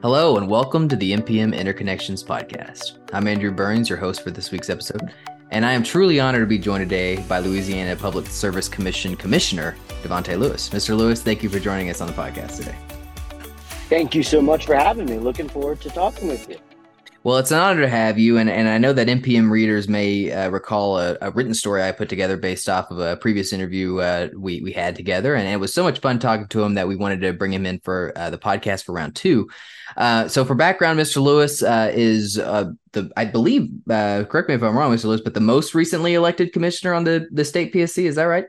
Hello, and welcome to the NPM Interconnections podcast. I'm Andrew Burnes, your host for this week's episode, and I am truly honored to be joined today by Louisiana Public Service Commission Commissioner Davante Lewis. Mr. Lewis, thank you for joining us on the podcast today. Thank you so much for having me. Looking forward to talking with you. Well, it's an honor to have you, and, and I know that NPM readers may uh, recall a, a, written story I put together based off of a previous interview uh, we we had together, and it was so much fun talking to him that we wanted to bring him in for uh, the podcast for round two. Uh, so, for background, Mr. Lewis uh, is uh, the I believe, correct me if I'm wrong, Mr. Lewis, but the most recently elected commissioner on the the state PSC. Is that right?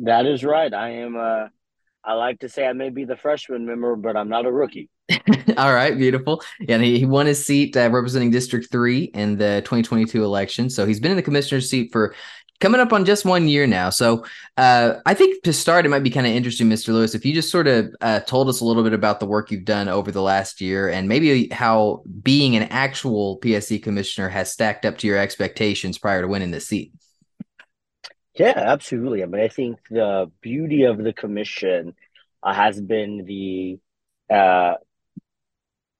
That is right. I am. I like to say I may be the freshman member, but I'm not a rookie. All right, beautiful. Yeah, and he, he won his seat uh, representing District 3 in the 2022 election. So he's been in the commissioner's seat for coming up on just one year now. So uh, I think to start, it might be kind of interesting, Mr. Lewis, if you just sort of uh, told us a little bit about the work you've done over the last year and maybe how being an actual PSC commissioner has stacked up to your expectations prior to winning the seat. Yeah, absolutely. I mean, I think the beauty of the commission uh, has been the uh,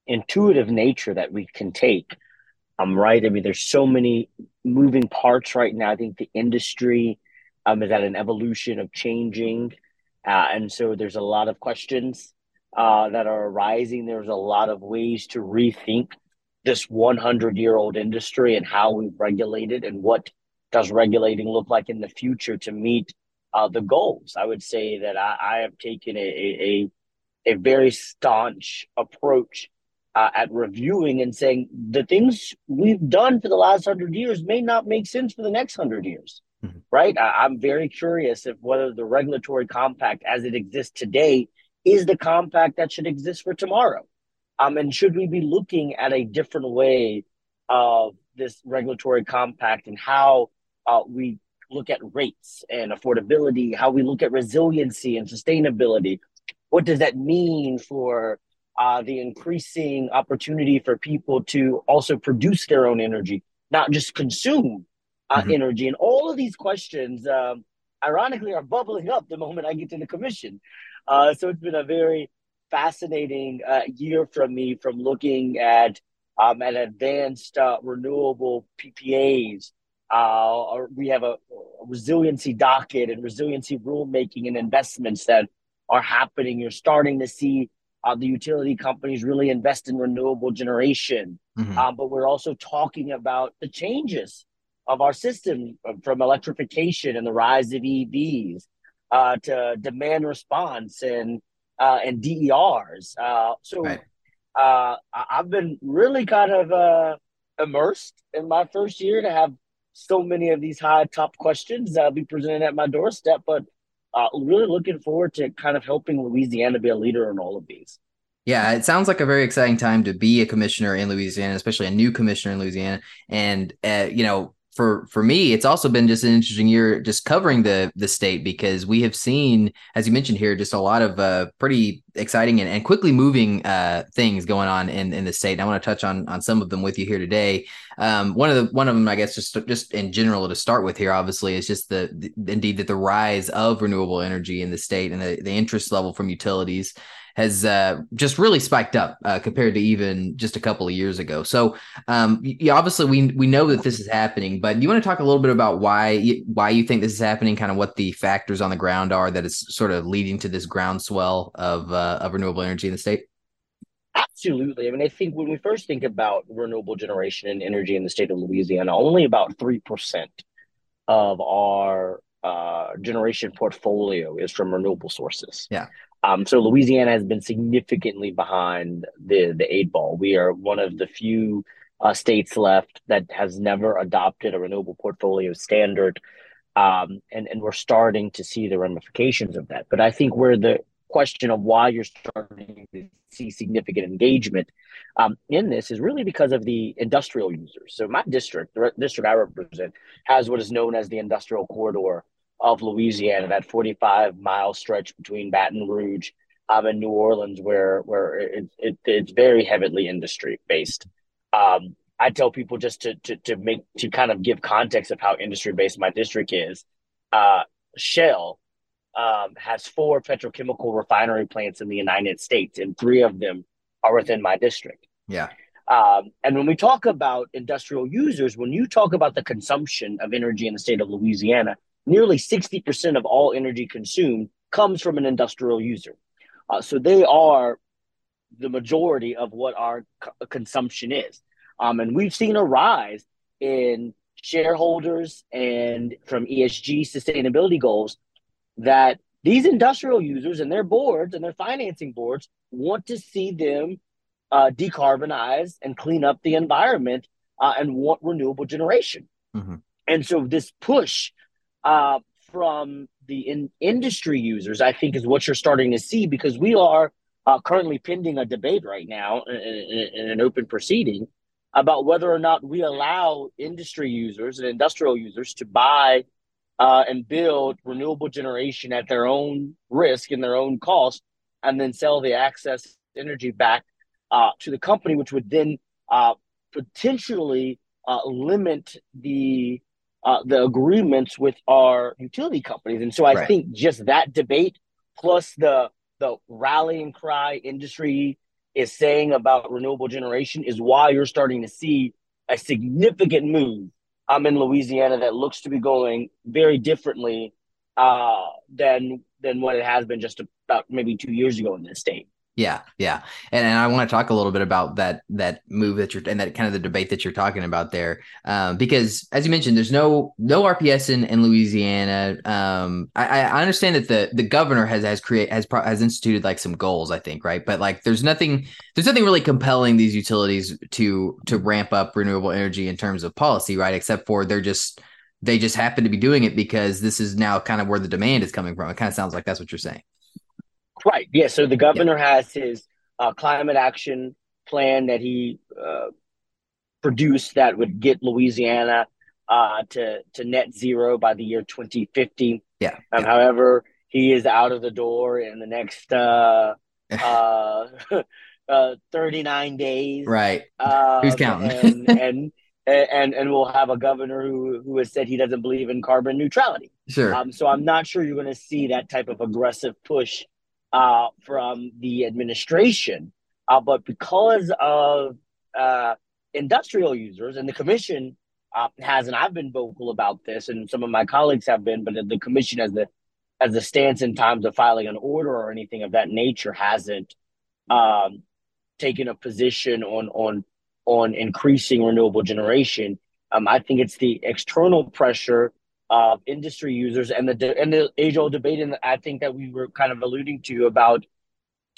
intuitive nature that we can take. I'm right. I mean, there's so many moving parts right now. I think the industry um, is at an evolution of changing. Uh, and so there's a lot of questions uh, that are arising. There's a lot of ways to rethink this 100 year old industry and how we regulate it and what does regulating look like in the future to meet uh, the goals. I would say that I, I have taken a, a, a very staunch approach uh, at reviewing and saying the things we've done for the last hundred years may not make sense for the next hundred years. Mm-hmm. Right. I, I'm very curious if whether the regulatory compact as it exists today is the compact that should exist for tomorrow. Um, and should we be looking at a different way of this regulatory compact and how uh, we look at rates and affordability, how we look at resiliency and sustainability? What does that mean for uh, the increasing opportunity for people to also produce their own energy, not just consume uh, mm-hmm. energy. And all of these questions, um, ironically, are bubbling up the moment I get to the commission. Uh, so it's been a very fascinating uh, year from me from looking at um, at advanced uh, renewable PPAs. Uh, we have a, a resiliency docket and resiliency rulemaking and investments that are happening. You're starting to see uh, the utility companies really invest in renewable generation. Mm-hmm. Um, but we're also talking about the changes of our system from electrification and the rise of EVs uh, to demand response and uh, and DERs. Uh, so right. Uh, I've been really kind of uh, immersed in my first year to have so many of these high top questions that'll be presented at my doorstep, but uh, really looking forward to kind of helping Louisiana be a leader in all of these. Yeah, it sounds like a very exciting time to be a commissioner in Louisiana, especially a new commissioner in Louisiana. And uh, you know, for for me, it's also been just an interesting year just covering the the state because we have seen, as you mentioned here, just a lot of uh, pretty exciting and, and quickly moving uh, things going on in, in the state. And I want to touch on on some of them with you here today. Um, one of the one of them, I guess, just just in general to start with here, obviously, is just the, the indeed that the rise of renewable energy in the state and the, the interest level from utilities has uh, just really spiked up uh, compared to even just a couple of years ago. So, um, yeah, obviously we we know that this is happening, but you want to talk a little bit about why why you think this is happening, kind of what the factors on the ground are that is sort of leading to this groundswell of uh, of renewable energy in the state. Absolutely. I mean, I think when we first think about renewable generation and energy in the state of Louisiana, only about three percent of our uh, generation portfolio is from renewable sources. Yeah. Um, so Louisiana has been significantly behind the the eight ball. We are one of the few uh, states left that has never adopted a renewable portfolio standard, um, and and we're starting to see the ramifications of that. But I think where the question of why you're starting to see significant engagement um, in this is really because of the industrial users. So my district, the district I represent, has what is known as the industrial corridor of Louisiana, that 45 mile stretch between Baton Rouge um, and New Orleans, where where it, it it's very heavily industry based. Um, I tell people just to, to to make to kind of give context of how industry based my district is. Uh, Shell um, has four petrochemical refinery plants in the United States, and three of them are within my district. Yeah. Um, and when we talk about industrial users, when you talk about the consumption of energy in the state of Louisiana, nearly 60% of all energy consumed comes from an industrial user. Uh, so they are the majority of what our consumption is. Um, and we've seen a rise in shareholders and from ESG sustainability goals that these industrial users and their boards and their financing boards want to see them uh, decarbonize and clean up the environment uh, and want renewable generation. Mm-hmm. And so this push uh, from the in- industry users, I think, is what you're starting to see because we are uh, currently pending a debate right now in, in, in, an open proceeding about whether or not we allow industry users and industrial users to buy uh, and build renewable generation at their own risk and their own cost, and then sell the excess energy back uh, to the company, which would then uh, potentially uh, limit the uh, the agreements with our utility companies. And so I right. think just that debate plus the the rallying cry industry is saying about renewable generation is why you're starting to see a significant move um, in Louisiana that looks to be going very differently uh, than than what it has been just about maybe two years ago in this state. Yeah, yeah, and, and I want to talk a little bit about that that move that you're and that kind of the debate that you're talking about there, um, because as you mentioned, there's no no RPS in, in Louisiana. Um, I, I understand that the the governor has has create has has instituted like some goals, I think, right? But like, there's nothing there's nothing really compelling these utilities to to ramp up renewable energy in terms of policy, right? Except for they're just they just happen to be doing it because this is now kind of where the demand is coming from. It kind of sounds like that's what you're saying. Right. Yeah. So the governor yeah. has his uh, climate action plan that he uh, produced that would get Louisiana uh, to to net zero by the year 2050. Yeah. Um, yeah. However, he is out of the door in the next uh, uh, uh, 39 days. Right. Um, Who's counting? and, and and and we'll have a governor who who has said he doesn't believe in carbon neutrality. Sure. Um, so I'm not sure you're going to see that type of aggressive push uh, from the administration. Uh, but because of uh, industrial users and the commission uh, has, and I've been vocal about this, and some of my colleagues have been, but the commission as the as the stance in times of filing an order or anything of that nature hasn't um, taken a position on on on increasing renewable generation. Um, I think it's the external pressure of industry users and the and the age old debate and I think that we were kind of alluding to about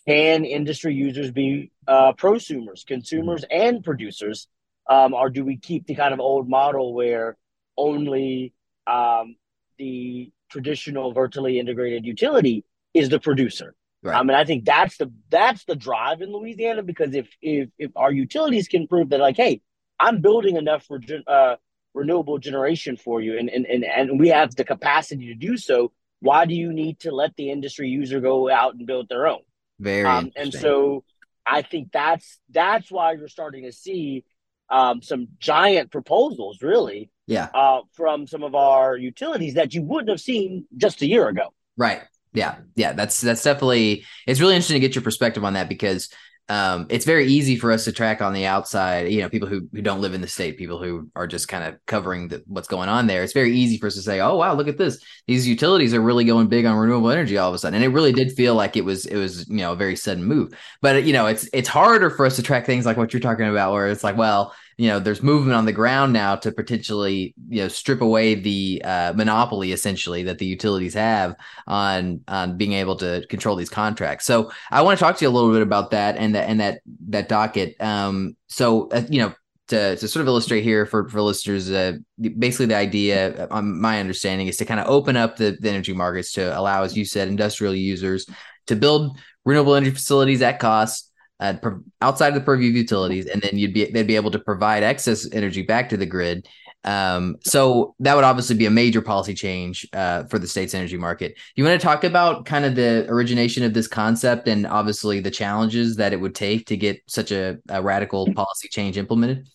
can industry users be uh, prosumers, consumers, and producers, um, or do we keep the kind of old model where only um, the traditional vertically integrated utility is the producer? Right. I mean, I think that's the that's the drive in Louisiana because if if if our utilities can prove that, like, hey, I'm building enough for uh, renewable generation for you and, and, and, and we have the capacity to do so why do you need to let the industry user go out and build their own? Very um, and so i think that's that's why you're starting to see um, some giant proposals really yeah. uh, from some of our utilities that you wouldn't have seen just a year ago. Right. Yeah. Yeah. That's that's definitely it's really interesting to get your perspective on that because um, it's very easy for us to track on the outside, you know, people who, who don't live in the state, people who are just kind of covering the, what's going on there. It's very easy for us to say, oh, wow, look at this. These utilities are really going big on renewable energy all of a sudden. And it really did feel like it was, it was, you know, a very sudden move. But, you know, it's, it's harder for us to track things like what you're talking about, where it's like, well, you know there's movement on the ground now to potentially you know strip away the uh, monopoly essentially that the utilities have on on being able to control these contracts. So I want to talk to you a little bit about that and that and that that docket. Um, so uh, you know to, to sort of illustrate here for, for listeners, uh, basically the idea, on um, my understanding, is to kind of open up the, the, energy markets to allow, as you said, industrial users to build renewable energy facilities at cost uh, outside of the purview of utilities, and then you'd be they'd be able to provide excess energy back to the grid. Um, so that would obviously be a major policy change uh, for the state's energy market. Do you want to talk about kind of the origination of this concept and obviously the challenges that it would take to get such a, a radical policy change implemented?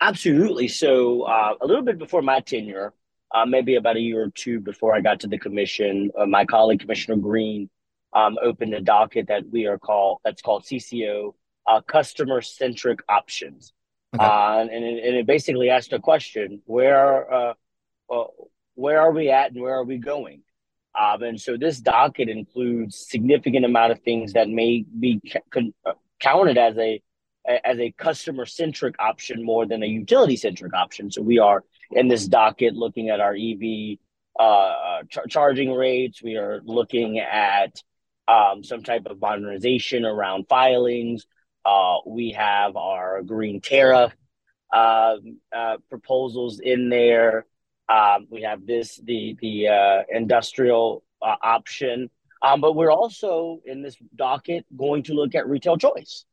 Absolutely. So uh, a little bit before my tenure, uh, maybe about a year or two before I got to the commission, uh, my colleague Commissioner Greene um, opened a docket that we are called that's called CCO uh, customer centric options. Okay. Uh, and, it, and it basically asked a question where, uh, uh, where are we at and where are we going? Um, and so this docket includes significant amount of things that may be con- uh, counted as a as a customer centric option more than a utility centric option. So we are in this docket looking at our EV uh, ch- charging rates. We are looking at um, some type of modernization around filings. Uh, we have our green tariff uh, uh, proposals in there. Um, we have this the the uh, industrial uh, option, um, but we're also in this docket going to look at retail choice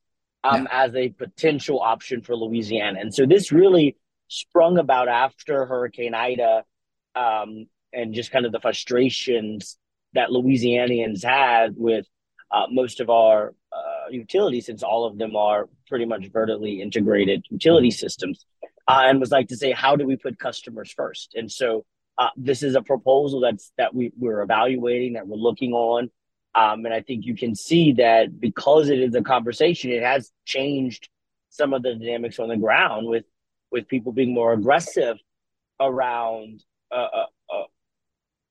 um, yeah. as a potential option for Louisiana. And so this really sprung about after Hurricane Ida um, and just kind of the frustrations that Louisianians had with uh, most of our uh, utilities, since all of them are pretty much vertically integrated utility systems, uh, and was like to say, how do we put customers first? And so uh, this is a proposal that's that we, we're evaluating, that we're looking on. Um, and I think you can see that because it is a conversation, it has changed some of the dynamics on the ground with with people being more aggressive around uh, uh,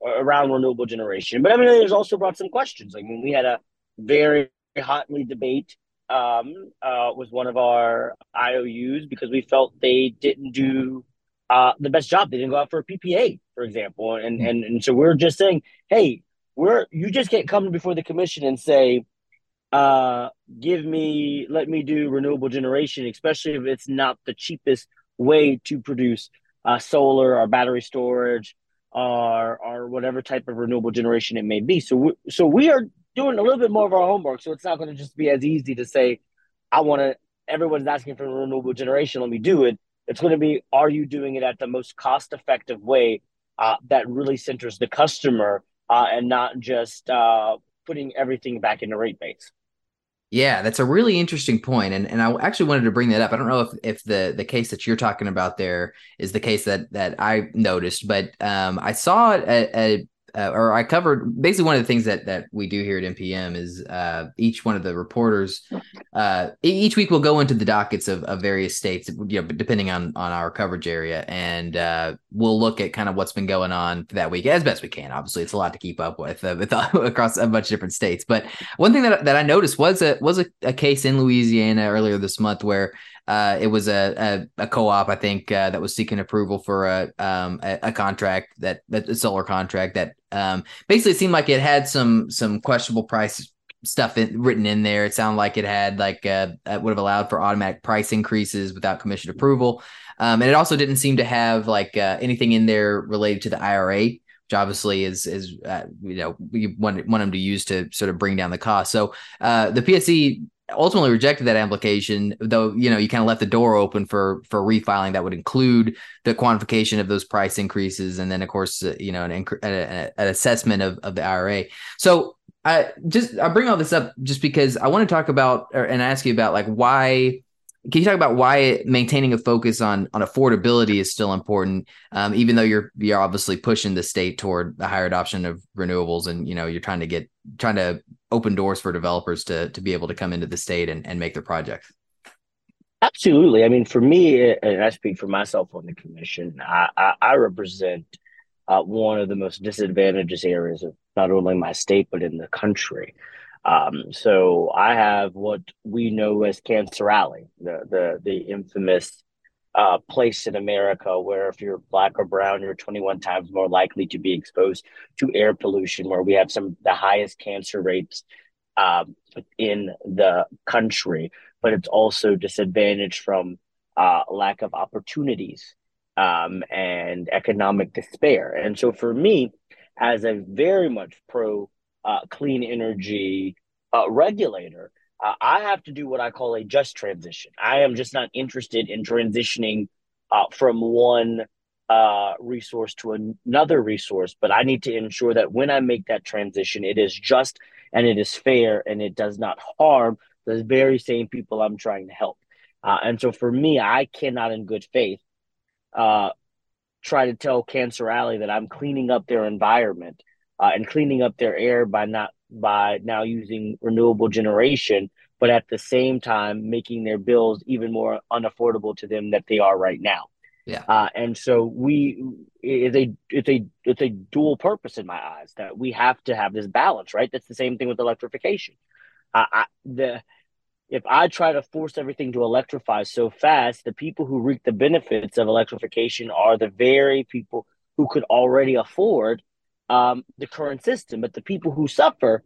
around renewable generation. But I mean, there's also brought some questions. I mean, we had a very hotly debate um, uh, with one of our IOUs because we felt they didn't do uh, the best job. They didn't go out for a PPA, for example, and mm-hmm. and and so we're just saying, hey, we're you just can't come before the commission and say uh give me let me do renewable generation especially if it's not the cheapest way to produce uh, solar or battery storage or or whatever type of renewable generation it may be. So we, so we are doing a little bit more of our homework. So it's not going to just be as easy to say i want to everyone's asking for renewable generation let me do it. It's going to be are you doing it at the most cost effective way uh, that really centers the customer uh, and not just uh, putting everything back into rate base. Yeah, that's a really interesting point, and and I actually wanted to bring that up. I don't know if if the the case that you're talking about there is the case that that I noticed, but um, I saw at, at uh, or I covered basically one of the things that that we do here at NPM is uh, each one of the reporters uh, each week we'll go into the dockets of, of various states, you know, depending on on our coverage area, and uh, we'll look at kind of what's been going on that week as best we can. Obviously, it's a lot to keep up with, uh, with across a bunch of different states. But one thing that that I noticed was a was a, a case in Louisiana earlier this month where uh, it was a, a, a, co-op, I think, uh, that was seeking approval for a um, a, a, contract that a solar contract that um, basically seemed like it had some some questionable price stuff in, written in there. It sounded like it had like uh, would have allowed for automatic price increases without commission approval, um, and it also didn't seem to have like uh, anything in there related to the IRA which obviously is is uh, you know we want want them to use to sort of bring down the cost. So uh, the PSC ultimately rejected that application, though you know you kind of left the door open for for refiling that would include the quantification of those price increases, and then of course uh, you know an, an, an assessment of of the IRA. So I just I bring all this up just because I want to talk about or, and ask you about like why can you talk about why maintaining a focus on on affordability is still important, um, even though you're you're obviously pushing the state toward the higher adoption of renewables, and you know you're trying to get trying to open doors for developers to to be able to come into the state and, and make their projects. Absolutely. I mean, for me, and I speak for myself on the commission, I, I, I represent uh, one of the most disadvantaged areas of not only my state but in the country. Um, so I have what we know as Cancer Alley, the the the infamous uh, place in America where if you're black or brown, you're 21 times more likely to be exposed to air pollution, where we have some the highest cancer rates um, in the country, but it's also disadvantaged from uh, lack of opportunities um, and economic despair. And so for me, as a very much pro uh, clean energy uh, regulator, uh, I have to do what I call a just transition. I am just not interested in transitioning uh, from one uh, resource to another resource, but I need to ensure that when I make that transition, it is just and it is fair and it does not harm the very same people I'm trying to help. Uh, and so for me, I cannot, in good faith, uh, try to tell Cancer Alley that I'm cleaning up their environment uh, and cleaning up their air by not by now using renewable generation but at the same time making their bills even more unaffordable to them that they are right now. Yeah. Uh, and so we it's a it's a it's a dual purpose in my eyes that we have to have this balance, right? That's the same thing with electrification. I, I the if I try to force everything to electrify so fast, the people who reap the benefits of electrification are the very people who could already afford um, the current system. But the people who suffer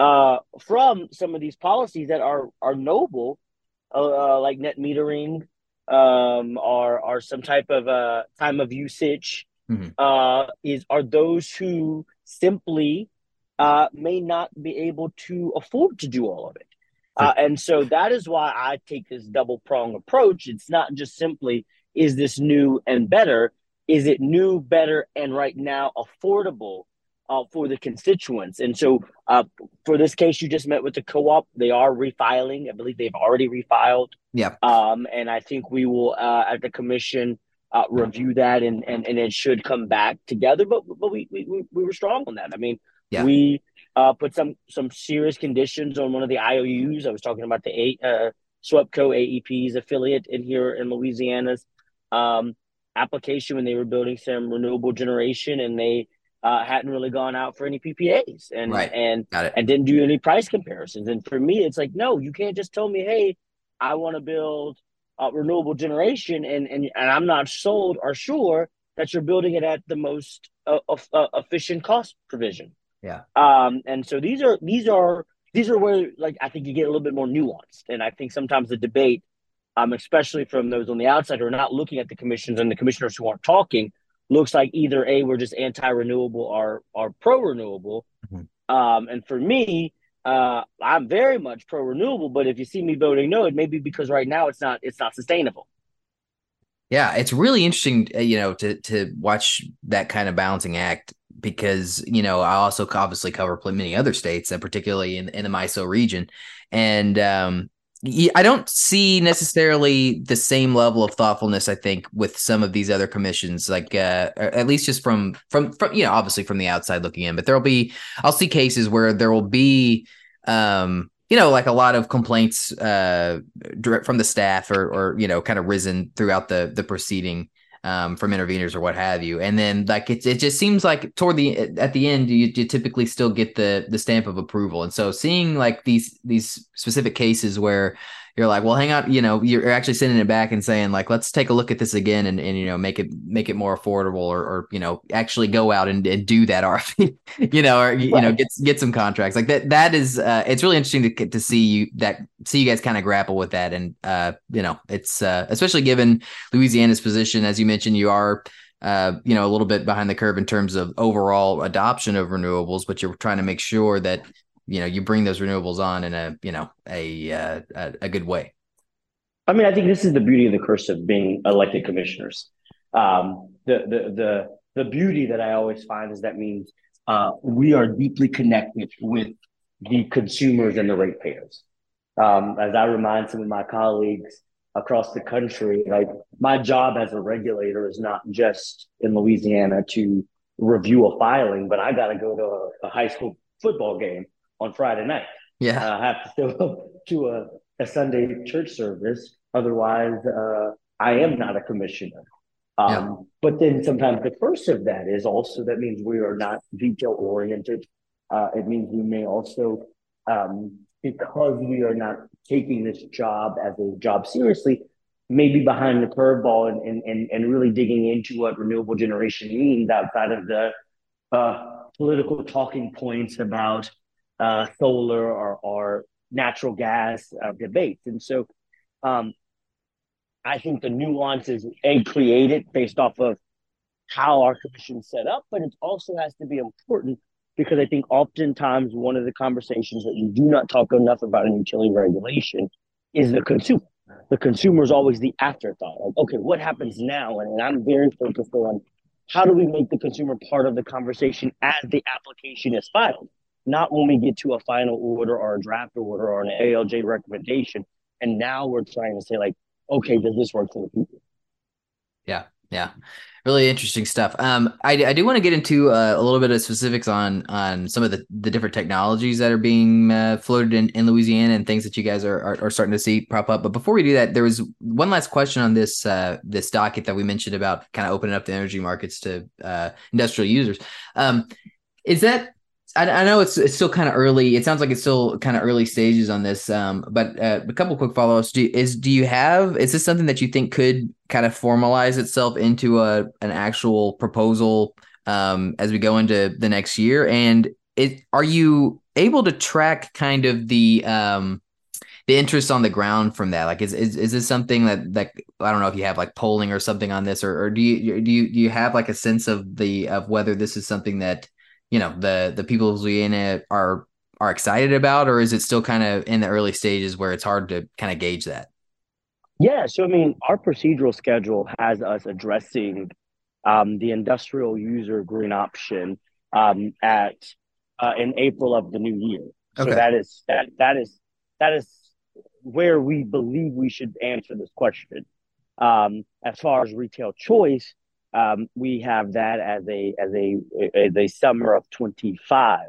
uh, from some of these policies that are are noble, uh, uh like net metering, um, or or some type of uh, time of usage, mm-hmm. uh, is are those who simply uh, may not be able to afford to do all of it. Uh, and so that is why I take this double prong approach. It's not just simply, is this new and better? Is it new, better, and right now affordable uh, for the constituents? And so uh, for this case, you just met with the co op. They are refiling. I believe they've already refiled. Yeah. Um, and I think we will, uh, at the commission, uh, review that and, and, and it should come back together. But, but we, we, we were strong on that. I mean, yeah. we uh, put some some serious conditions on one of the IOUs. I was talking about the eight, uh, SWEPCO AEP's affiliate in here in Louisiana's um, application when they were building some renewable generation, and they uh, hadn't really gone out for any PPAs and right. and and didn't do any price comparisons. And for me, it's like, no, you can't just tell me, hey, I want to build uh, renewable generation, and, and and I'm not sold or sure that you're building it at the most uh, uh efficient cost provision. Yeah. Um, and so these are these are these are where like I think you get a little bit more nuanced, and I think sometimes the debate, um, especially from those on the outside who are not looking at the commissions and the commissioners who aren't talking, looks like either a we're just anti-renewable or or pro-renewable. Mm-hmm. Um, and for me, uh, I'm very much pro-renewable, but if you see me voting no, it may be because right now it's not it's not sustainable. Yeah, it's really interesting, uh, you know, to to watch that kind of balancing act because you know I also obviously cover many other states, and particularly in in the MISO region, and um, I don't see necessarily the same level of thoughtfulness. I think with some of these other commissions, like uh, at least just from from from you know obviously from the outside looking in, but there'll be I'll see cases where there will be um you know, like a lot of complaints uh, direct from the staff or, or you know, kind of risen throughout the the proceeding um, from interveners or what have you. And then like it, it just seems like toward the at the end you, you typically still get the the stamp of approval. And so seeing like these these specific cases where you're like, well, hang on, you know, you're actually sending it back and saying like, let's take a look at this again and, and you know, make it make it more affordable or, or you know, actually go out and, and do that RFP, you know, or you, right. know, get get some contracts like that. That is, uh, it's really interesting to to see you that see you guys kind of grapple with that, and uh, you know, it's uh, especially given Louisiana's position, as you mentioned, you are. Uh, you know, a little bit behind the curve in terms of overall adoption of renewables, but you're trying to make sure that you know you bring those renewables on in a you know a uh, a, good way. I mean i think this is the beauty of the curse of being elected commissioners. Um, the, the the the beauty that i always find is that means uh, we are deeply connected with the consumers and the ratepayers. Um, as i remind some of my colleagues across the country like my job as a regulator is not just in louisiana to review a filing but i got to go to a, a high school football game on Friday night. Yeah, uh, I have to still to a, a Sunday church service. Otherwise, uh, I am not a commissioner. Um, yeah. But then sometimes the first of that is also that means we are not detail oriented. Uh, it means we may also, um, because we are not taking this job as a job seriously, maybe behind the curveball and, and, and, and really digging into what renewable generation means outside of the uh, political talking points about uh, solar or, or natural gas uh, debates. And so um, I think the nuance is a created based off of how our commission set up, but it also has to be important because I think oftentimes one of the conversations that you do not talk enough about in utility regulation is the consumer. The consumer is always the afterthought. Like, okay, what happens now? And, and I'm very focused on how do we make the consumer part of the conversation as the application is filed not when we get to a final order or a draft order or an ALJ recommendation. And now we're trying to say, like, okay, does this work for the people? Yeah. Yeah, really interesting stuff. Um, I, I do want to get into uh, a little bit of specifics on on some of the, the different technologies that are being uh, floated in, in Louisiana and things that you guys are, are, are starting to see prop up. But before we do that, there was one last question on this uh, this docket that we mentioned about kind of opening up the energy markets to uh, industrial users. Um, is that I, I know it's it's still kind of early. It sounds like it's still kind of early stages on this. Um, but uh, a couple quick follow ups. Do is do you have is this something that you think could kind of formalize itself into a an actual proposal um, as we go into the next year? And it are you able to track kind of the um, the interest on the ground from that? Like, is, is is this something that that I don't know if you have like polling or something on this, or, or do you do you do you have like a sense of the of whether this is something that you know the the people of Louisiana are are excited about, or is it still kind of in the early stages where it's hard to kind of gauge that? Yeah, so I mean, our procedural schedule has us addressing um, the industrial user green option um, at uh, in April of the new year. So okay. that is that that is that is where we believe we should answer this question. Um, as far as retail choice, um, we have that as a as a as a summer of 25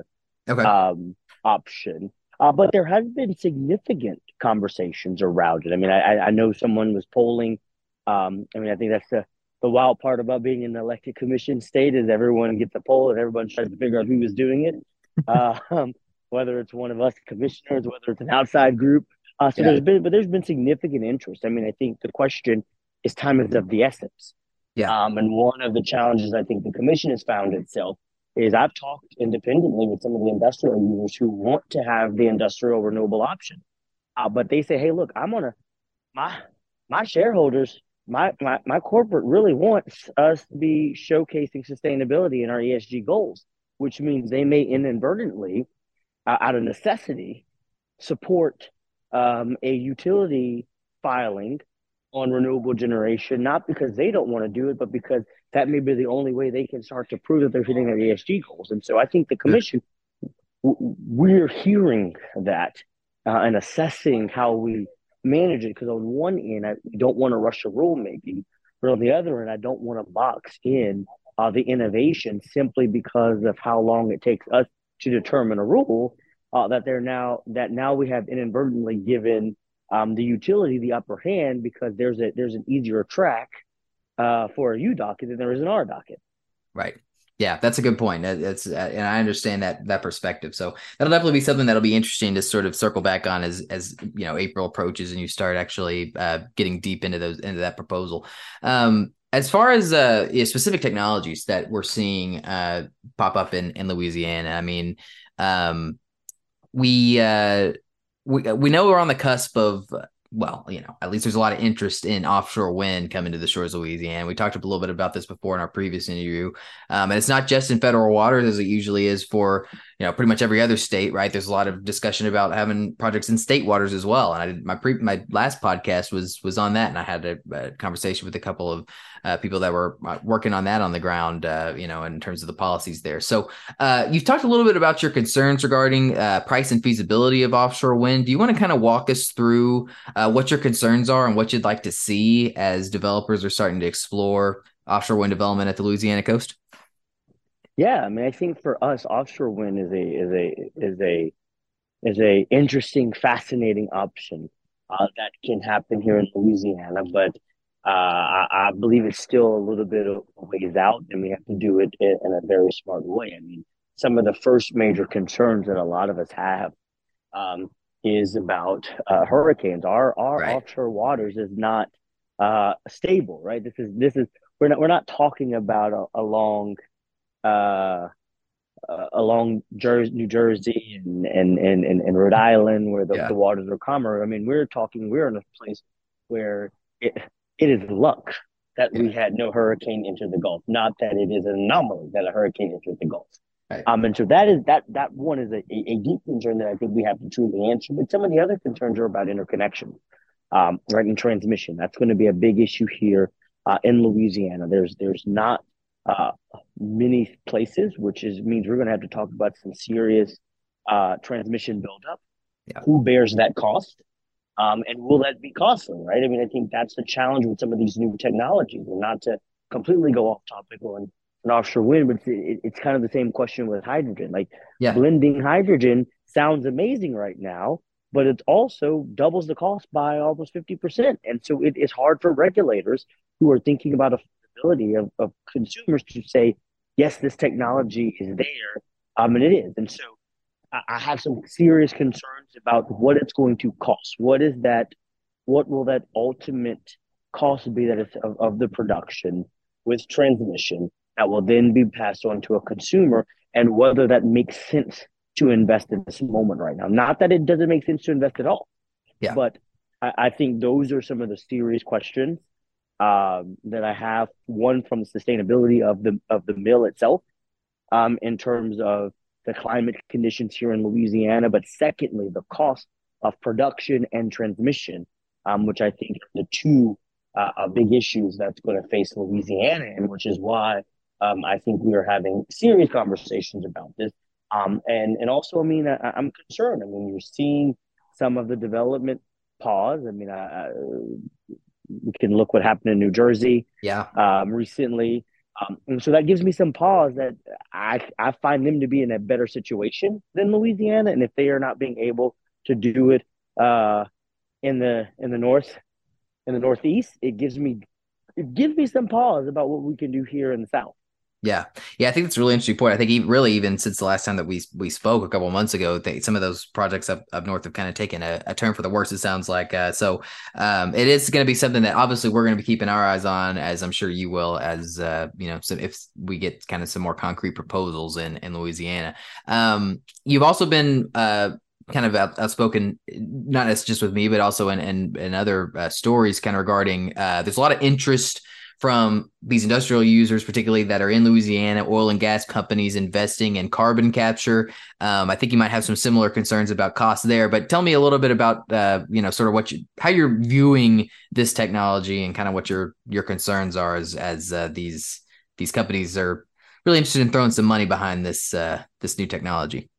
okay. um, option. Uh, but there has been significant conversations around it. I mean, I, I know someone was polling. Um, I mean, I think that's the, the wild part about being an elected commission state is everyone gets a poll and everyone tries to figure out who is doing it, uh, whether it's one of us commissioners, whether it's an outside group. Uh, so yeah. there's been, but there's been significant interest. I mean, I think the question is time is of the essence. Yeah. Um, and one of the challenges I think the commission has found itself is I've talked independently with some of the industrial users who want to have the industrial renewable option, uh, but they say, "Hey, look, I'm gonna my my shareholders, my my my corporate really wants us to be showcasing sustainability in our ESG goals, which means they may inadvertently, uh, out of necessity, support um, a utility filing on renewable generation, not because they don't want to do it, but because that may be the only way they can start to prove that they're hitting their ESG goals. And so I think the commission, we're hearing that uh, and assessing how we manage it. Because on one end, I don't want to rush a rule, maybe, but on the other end, I don't want to box in uh, the innovation simply because of how long it takes us to determine a rule. Uh, that they're now that now we have inadvertently given um, the utility the upper hand because there's a there's an easier track uh, for a U docket than there is an R docket. Right. Yeah, that's a good point. That's uh, and I understand that that perspective. So that'll definitely be something that'll be interesting to sort of circle back on as as you know April approaches and you start actually uh, getting deep into those into that proposal. Um, as far as uh, yeah, specific technologies that we're seeing uh, pop up in in Louisiana, I mean, um, we uh, we we know we're on the cusp of well, you know, at least there's a lot of interest in offshore wind coming to the shores of Louisiana. We talked a little bit about this before in our previous interview. Um, and it's not just in federal waters as it usually is for, you know, pretty much every other state, right? There's a lot of discussion about having projects in state waters as well. And I did my pre my last podcast was was on that, and I had a, a conversation with a couple of uh, people that were uh, working on that on the ground, uh, you know, in terms of the policies there. So uh, you've talked a little bit about your concerns regarding uh, price and feasibility of offshore wind. Do you want to kind of walk us through uh, what your concerns are and what you'd like to see as developers are starting to explore offshore wind development at the Louisiana coast? Yeah, I mean, I think for us, offshore wind is a is a is a is a interesting, fascinating option that can happen here in Louisiana, but uh, I, I, believe it's still a little bit of ways out, and we have to do it in, in, a very smart way. I mean, some of the first major concerns that a lot of us have um, is about uh, hurricanes. Our our right. offshore waters is not uh, stable, right? This is this is we're not we're not talking about a, along uh, uh, along Jersey, New Jersey and and, and and Rhode Island where the, yeah. the waters are calmer. I mean, we're talking we're in a place where it it is luck that we had no hurricane enter the Gulf, not that it is an anomaly that a hurricane entered the Gulf. Right. Um, and so that is that that one is a, a, deep concern that I think we have to truly answer. But some of the other concerns are about interconnection, um, right, and transmission. That's going to be a big issue here uh, in Louisiana. There's there's not uh, many places, which is means we're going to have to talk about some serious uh, transmission buildup. Yeah. Who bears that cost? Um, and will that be costly, right? I mean, I think that's the challenge with some of these new technologies, and not to completely go off topic on an offshore wind, but it's, it's kind of the same question with hydrogen. Like yeah. blending hydrogen sounds amazing right now, but it also doubles the cost by almost 50%. And so it is hard for regulators who are thinking about affordability of, of consumers to say, yes, this technology is there, um, and it is. And so I, I have some serious concerns about what it's going to cost. What is that? What will that ultimate cost be that is of, of the production with transmission that will then be passed on to a consumer and whether that makes sense to invest in this moment right now. Not that it doesn't make sense to invest at all. Yeah. But I, I think those are some of the serious questions um, that I have. One from the sustainability of the of the mill itself, um, in terms of the climate conditions here in Louisiana, but secondly, the cost of production and transmission, um, which I think are the two uh, uh, big issues that's going to face Louisiana, and which is why um, I think we are having serious conversations about this. Um, and and also, I mean, I, am concerned. I mean, you're seeing some of the development pause. I mean, I, I, we can look what happened in New Jersey. Yeah. Um, recently. Um, and so that gives me some pause that I I find them to be in a better situation than Louisiana, and if they are not being able to do it uh, in the in the north in the northeast, it gives me it gives me some pause about what we can do here in the south. Yeah, yeah, I think that's a really interesting point. I think even, really even since the last time that we we spoke a couple months ago, they, some of those projects up, up north have kind of taken a, a turn for the worse. It sounds like uh, so. Um, it is going to be something that obviously we're going to be keeping our eyes on, as I'm sure you will, as uh, you know, so if we get kind of some more concrete proposals in in Louisiana. Um, you've also been uh, kind of outspoken, not as just with me, but also in in, in other uh, stories, kind of regarding. Uh, there's a lot of interest from these industrial users, particularly that are in Louisiana, oil and gas companies investing in carbon capture. Um, I think you might have some similar concerns about costs there, but tell me a little bit about, uh, you know, sort of what you, how you're viewing this technology and kind of what your your concerns are as as uh, these these companies are really interested in throwing some money behind this uh, this new technology.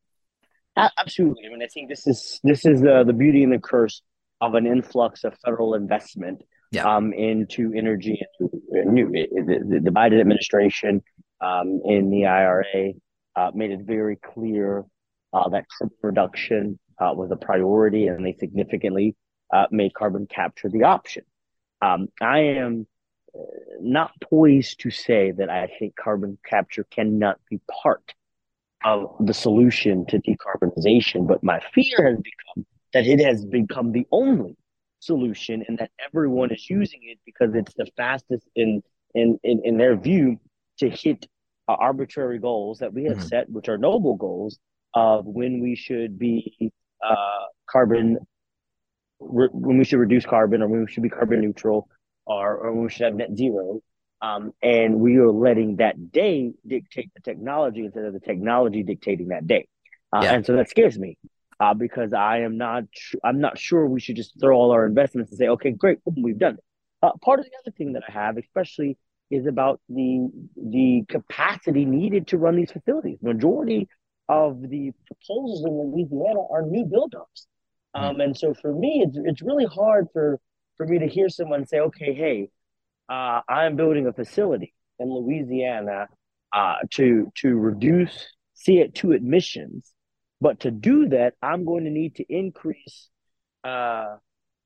Absolutely. I mean, I think this is this is the the beauty and the curse of an influx of federal investment yeah. um, into energy and new. the, the, Biden administration um, in the IRA uh, made it very clear uh, that carbon reduction uh, was a priority, and they significantly uh, made carbon capture the option. Um, I am uh, not poised to say that I think carbon capture cannot be part of the solution to decarbonization, but my fear has become that it has become the only solution and that everyone is using it because it's the fastest in in in, in their view to hit uh, arbitrary goals that we have mm-hmm. set which are noble goals of when we should be uh, carbon re- when we should reduce carbon or when we should be carbon neutral or, or when we should have net zero um, and we are letting that day dictate the technology instead of the technology dictating that day uh, yeah. and so that scares me uh, because I am not I'm not sure we should just throw all our investments and say, okay, great, we've done it. Uh, part of the other thing that I have, especially, is about the the capacity needed to run these facilities. Majority of the proposals in Louisiana are new build-ups, hmm. um, and so for me, it's it's really hard for for me to hear someone say, okay, hey, uh, I'm building a facility in Louisiana uh, to to reduce CO2 emissions but to do that, I'm going to need to increase uh,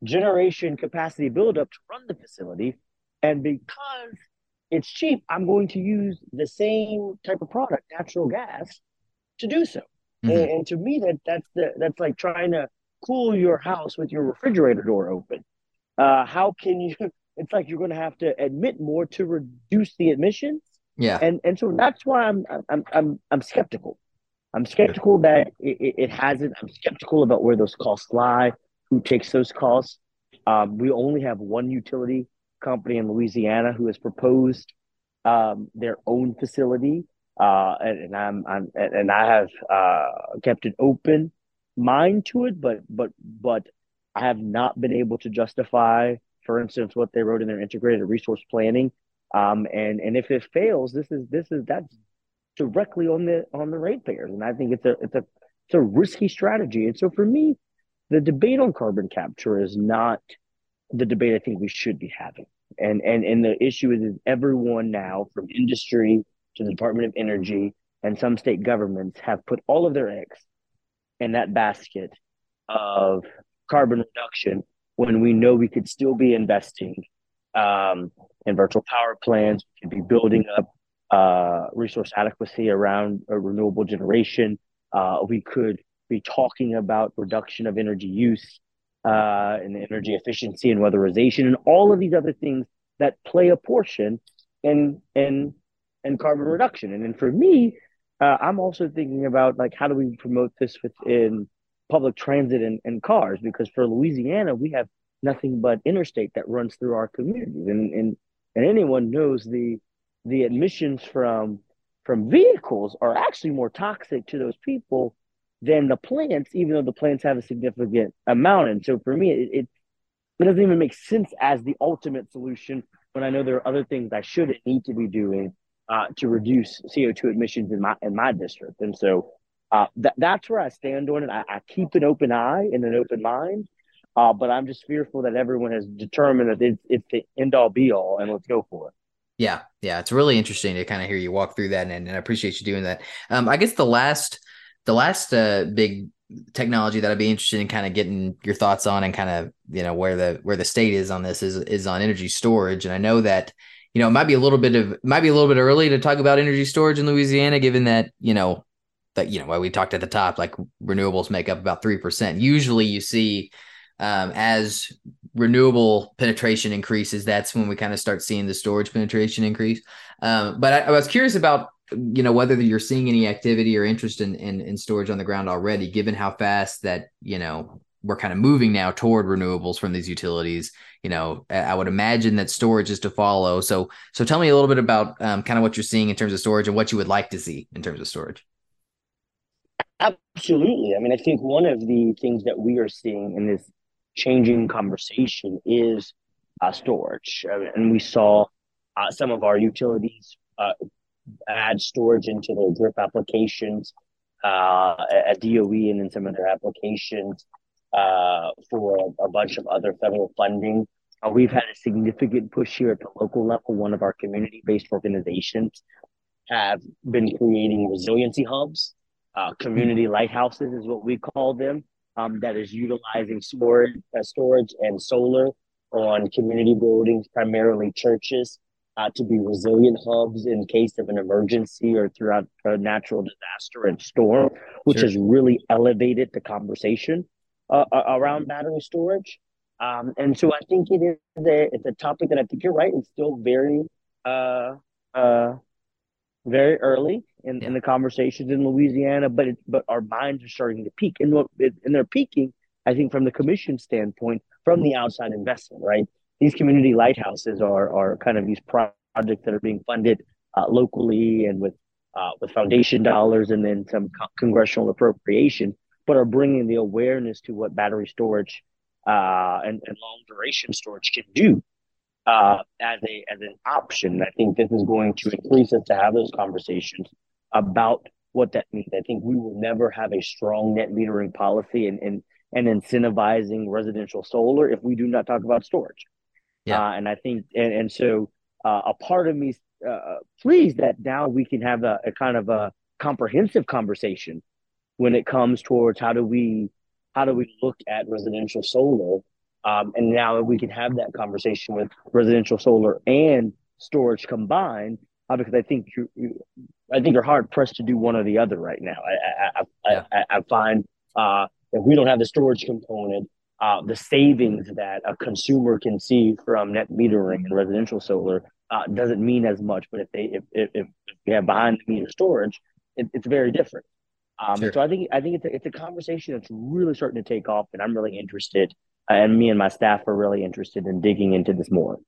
generation capacity buildup to run the facility. And because it's cheap, I'm going to use the same type of product, natural gas, to do so. Mm-hmm. And, and, to me, that that's the, that's like trying to cool your house with your refrigerator door open. Uh, how can you? It's like you're going to have to admit more to reduce the emissions. Yeah, and and so that's why I'm I'm I'm I'm skeptical. I'm skeptical that it, it, hasn't. I'm skeptical about where those costs lie, who takes those costs. Um, we only have one utility company in Louisiana who has proposed um, their own facility, uh, and, and, I'm, I'm and I have uh, kept an open mind to it, but but but I have not been able to justify, for instance, what they wrote in their integrated resource planning. Um, and and if it fails, this is this is that's directly on the on the ratepayers. And I think it's a it's a it's a risky strategy. And so for me, the debate on carbon capture is not the debate I think we should be having. And and and the issue is, is everyone now, from industry to the Department of Energy and some state governments, have put all of their eggs in that basket of carbon reduction when we know we could still be investing um, in virtual power plants, we could be building up uh, resource adequacy around renewable generation. Uh, we could be talking about reduction of energy use uh, and energy efficiency and weatherization and all of these other things that play a portion in in in carbon reduction. And then for me, uh, I'm also thinking about like how do we promote this within public transit and, and cars because for Louisiana we have nothing but interstate that runs through our communities and and, and anyone knows the the emissions from from vehicles are actually more toxic to those people than the plants, even though the plants have a significant amount. And so for me, it, it, it doesn't even make sense as the ultimate solution when I know there are other things I should and need to be doing uh, to reduce CO2 emissions in my in my district. And so uh, that, that's where I stand on it. I, I, keep an open eye and an open mind, uh, but I'm just fearful that everyone has determined that it's, it's the end all be all, and let's go for it. Yeah, yeah, it's really interesting to kind of hear you walk through that, and, and I appreciate you doing that. Um, I guess the last, the last uh, big technology that I'd be interested in kind of getting your thoughts on, and kind of you know where the where the state is on this is is on energy storage, and I know that you know it might be a little bit of might be a little bit early to talk about energy storage in Louisiana, given that you know that you know why we talked at the top, like renewables make up about three percent. Usually, you see um, as renewable penetration increases, that's when we kind of start seeing the storage penetration increase. Um, but I, I, was curious about you know whether you're seeing any activity or interest in, in, in storage on the ground already, given how fast that you know we're kind of moving now toward renewables from these utilities. You know, I would imagine that storage is to follow. So, so tell me a little bit about um, kind of what you're seeing in terms of storage and what you would like to see in terms of storage. Absolutely. I mean, I think one of the things that we are seeing in this changing conversation is uh, storage. Uh, and we saw uh, some of our utilities uh, add storage into their GRIP applications uh, at DOE and in some of their applications uh, for a, bunch of other federal funding. we've had a significant push here at the local level. One of our community based organizations have been creating resiliency hubs. community lighthouses is what we call them, um, that is utilizing storage, uh, storage and solar on community buildings, primarily churches, uh, to be resilient hubs in case of an emergency or throughout a natural disaster and storm, which sure. has really elevated the conversation uh, around battery storage. Um, and so I think it is a, it's a topic that I think you're right. It's still very uh, uh, very early in, in the conversations in Louisiana, but it, but our minds are starting to peak, and what and they're peaking, I think, from the commission standpoint, from the outside investment, right? These community lighthouses are are kind of these projects that are being funded uh, locally and with uh, with foundation dollars, and then some co- congressional appropriation, but are bringing the awareness to what battery storage uh, and, and long duration storage can do uh, as a as an option. I think this is going to increase us to have those conversations about what that means. I think we will never have a strong net metering policy and and, and incentivizing residential solar if we do not talk about storage. Yeah, uh, and I think and and so uh, a part of me uh, pleased that now we can have a, a kind of a comprehensive conversation when it comes towards how do we how do we look at residential solar um, and now we can have that conversation with residential solar and storage combined, uh, because I think you, you, I think you're hard pressed to do one or the other right now. I, I, yeah. I, I, find uh, if we don't have the storage component, uh, the savings that a consumer can see from net metering and residential solar uh, doesn't mean as much. But if they if if, if we have behind the meter storage, it, it's very different. Um, sure. So I think I think it's a, it's a conversation that's really starting to take off, and I'm really interested and me and my staff are really interested in digging into this more.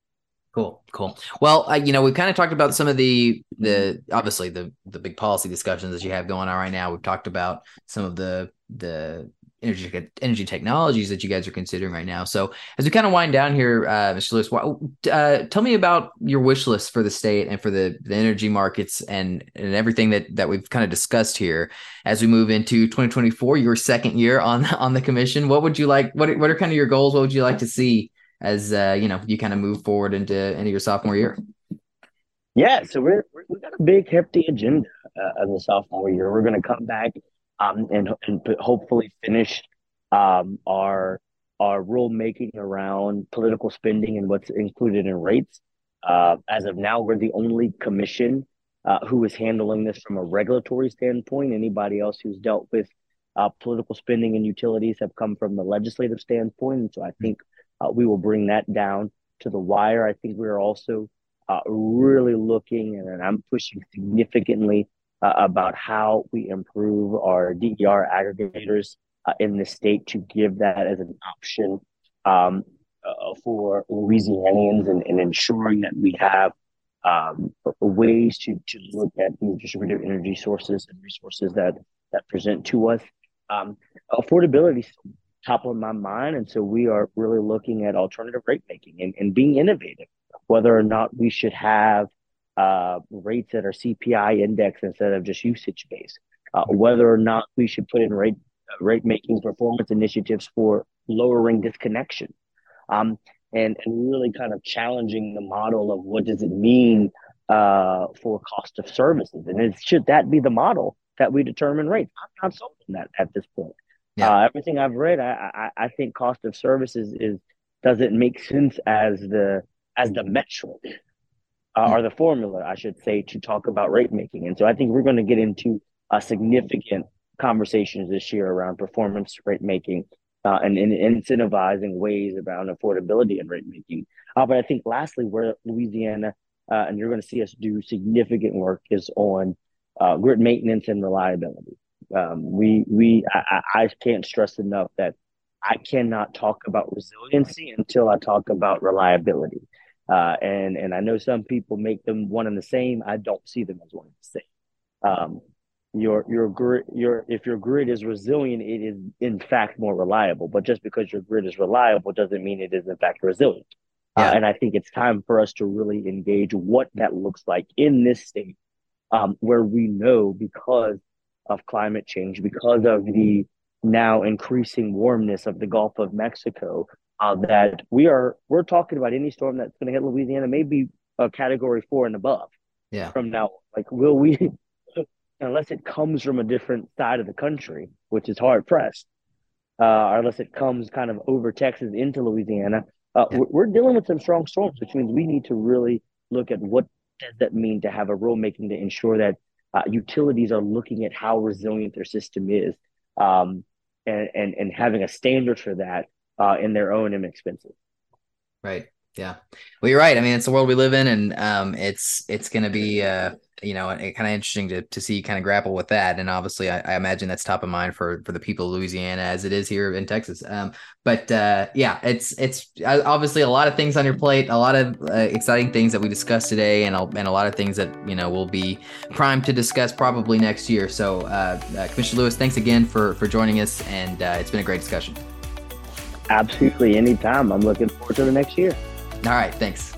Cool, cool. Well, I, you know, we've kind of talked about some of the the obviously the the big policy discussions that you have going on right now. We've talked about some of the the energy energy technologies that you guys are considering right now. So as we kind of wind down here, uh, Mr. Lewis, uh, tell me about your wish list for the state and for the, the energy markets and and everything that that we've kind of discussed here as we move into 2024, your second year on on the commission. What would you like? What what are kind of your goals? What would you like to see as uh, you know you kind of move forward into into your sophomore year. Yeah, so we're, we're we got a big hefty agenda uh, as a sophomore year. We're going to come back um, and and hopefully finish um, our our rulemaking around political spending and what's included in rates. Uh, as of now, we're the only commission uh, who is handling this from a regulatory standpoint. Anybody else who's dealt with uh, political spending and utilities have come from the legislative standpoint. And so I think uh, we will bring that down to the wire. I think we're also uh, really looking, and I'm pushing significantly uh, about how we improve our DER aggregators in the state to give that as an option um, for Louisianians and, and ensuring that we have um, ways to, to look at these distributed energy sources and resources that that present to us. Um, affordability is top of my mind, and so we are really looking at alternative rate making and, and being innovative. Whether or not we should have uh, rates that are CPI indexed instead of just usage based, uh, whether or not we should put in rate rate making performance initiatives for lowering disconnection. Um, and, and really kind of challenging the model of what does it mean uh, for cost of services. And it, should that be the model that we determine rates? I'm not sold on that at this point. Yeah. Uh, everything I've read, I, I, I think cost of services is doesn't make sense as the as the metric uh, or the formula, I should say, to talk about rate making. And so I think we're going to get into a significant conversations this year around performance rate making uh, and, and, incentivizing ways around affordability and rate making. Uh, but I think lastly, where Louisiana, uh, and you're going to see us do significant work, is on uh, grid maintenance and reliability. Um, we we I, I can't stress enough that I cannot talk about resiliency until I talk about reliability. Uh, and and I know some people make them one and the same. I don't see them as one and the same. Um, your your grid your if your grid is resilient it is in fact more reliable but just because your grid is reliable doesn't mean it is in fact resilient uh, yeah. uh, and i think it's time for us to really engage what that looks like in this state um, where we know because of climate change because of the now increasing warmness of the gulf of mexico uh, that we are we're talking about any storm that's going to hit louisiana maybe a category four and above. Yeah. From now like will we unless it comes from a different side of the country, which is hard pressed, uh, or unless it comes kind of over Texas into Louisiana, uh, yeah. we're, we're, dealing with some strong storms, which means we need to really look at what does that mean to have a rulemaking to ensure that uh, utilities are looking at how resilient their system is, um, and, and and having a standard for that uh, in their own expenses. Right. Yeah. Well, you're right. I mean, it's the world we live in, and um, it's it's going to be uh, you know, kind of interesting to, to see kind of grapple with that. And obviously, I, I, imagine that's top of mind for for the people of Louisiana as it is here in Texas. Um, but uh, yeah, it's it's uh, obviously a lot of things on your plate, a lot of uh, exciting things that we discussed today, and a, and a lot of things that you know will be primed to discuss probably next year. So, uh, uh Commissioner Lewis, thanks again for for joining us, and it's been a great discussion. Absolutely, anytime. I'm looking forward to the next year. All right, thanks.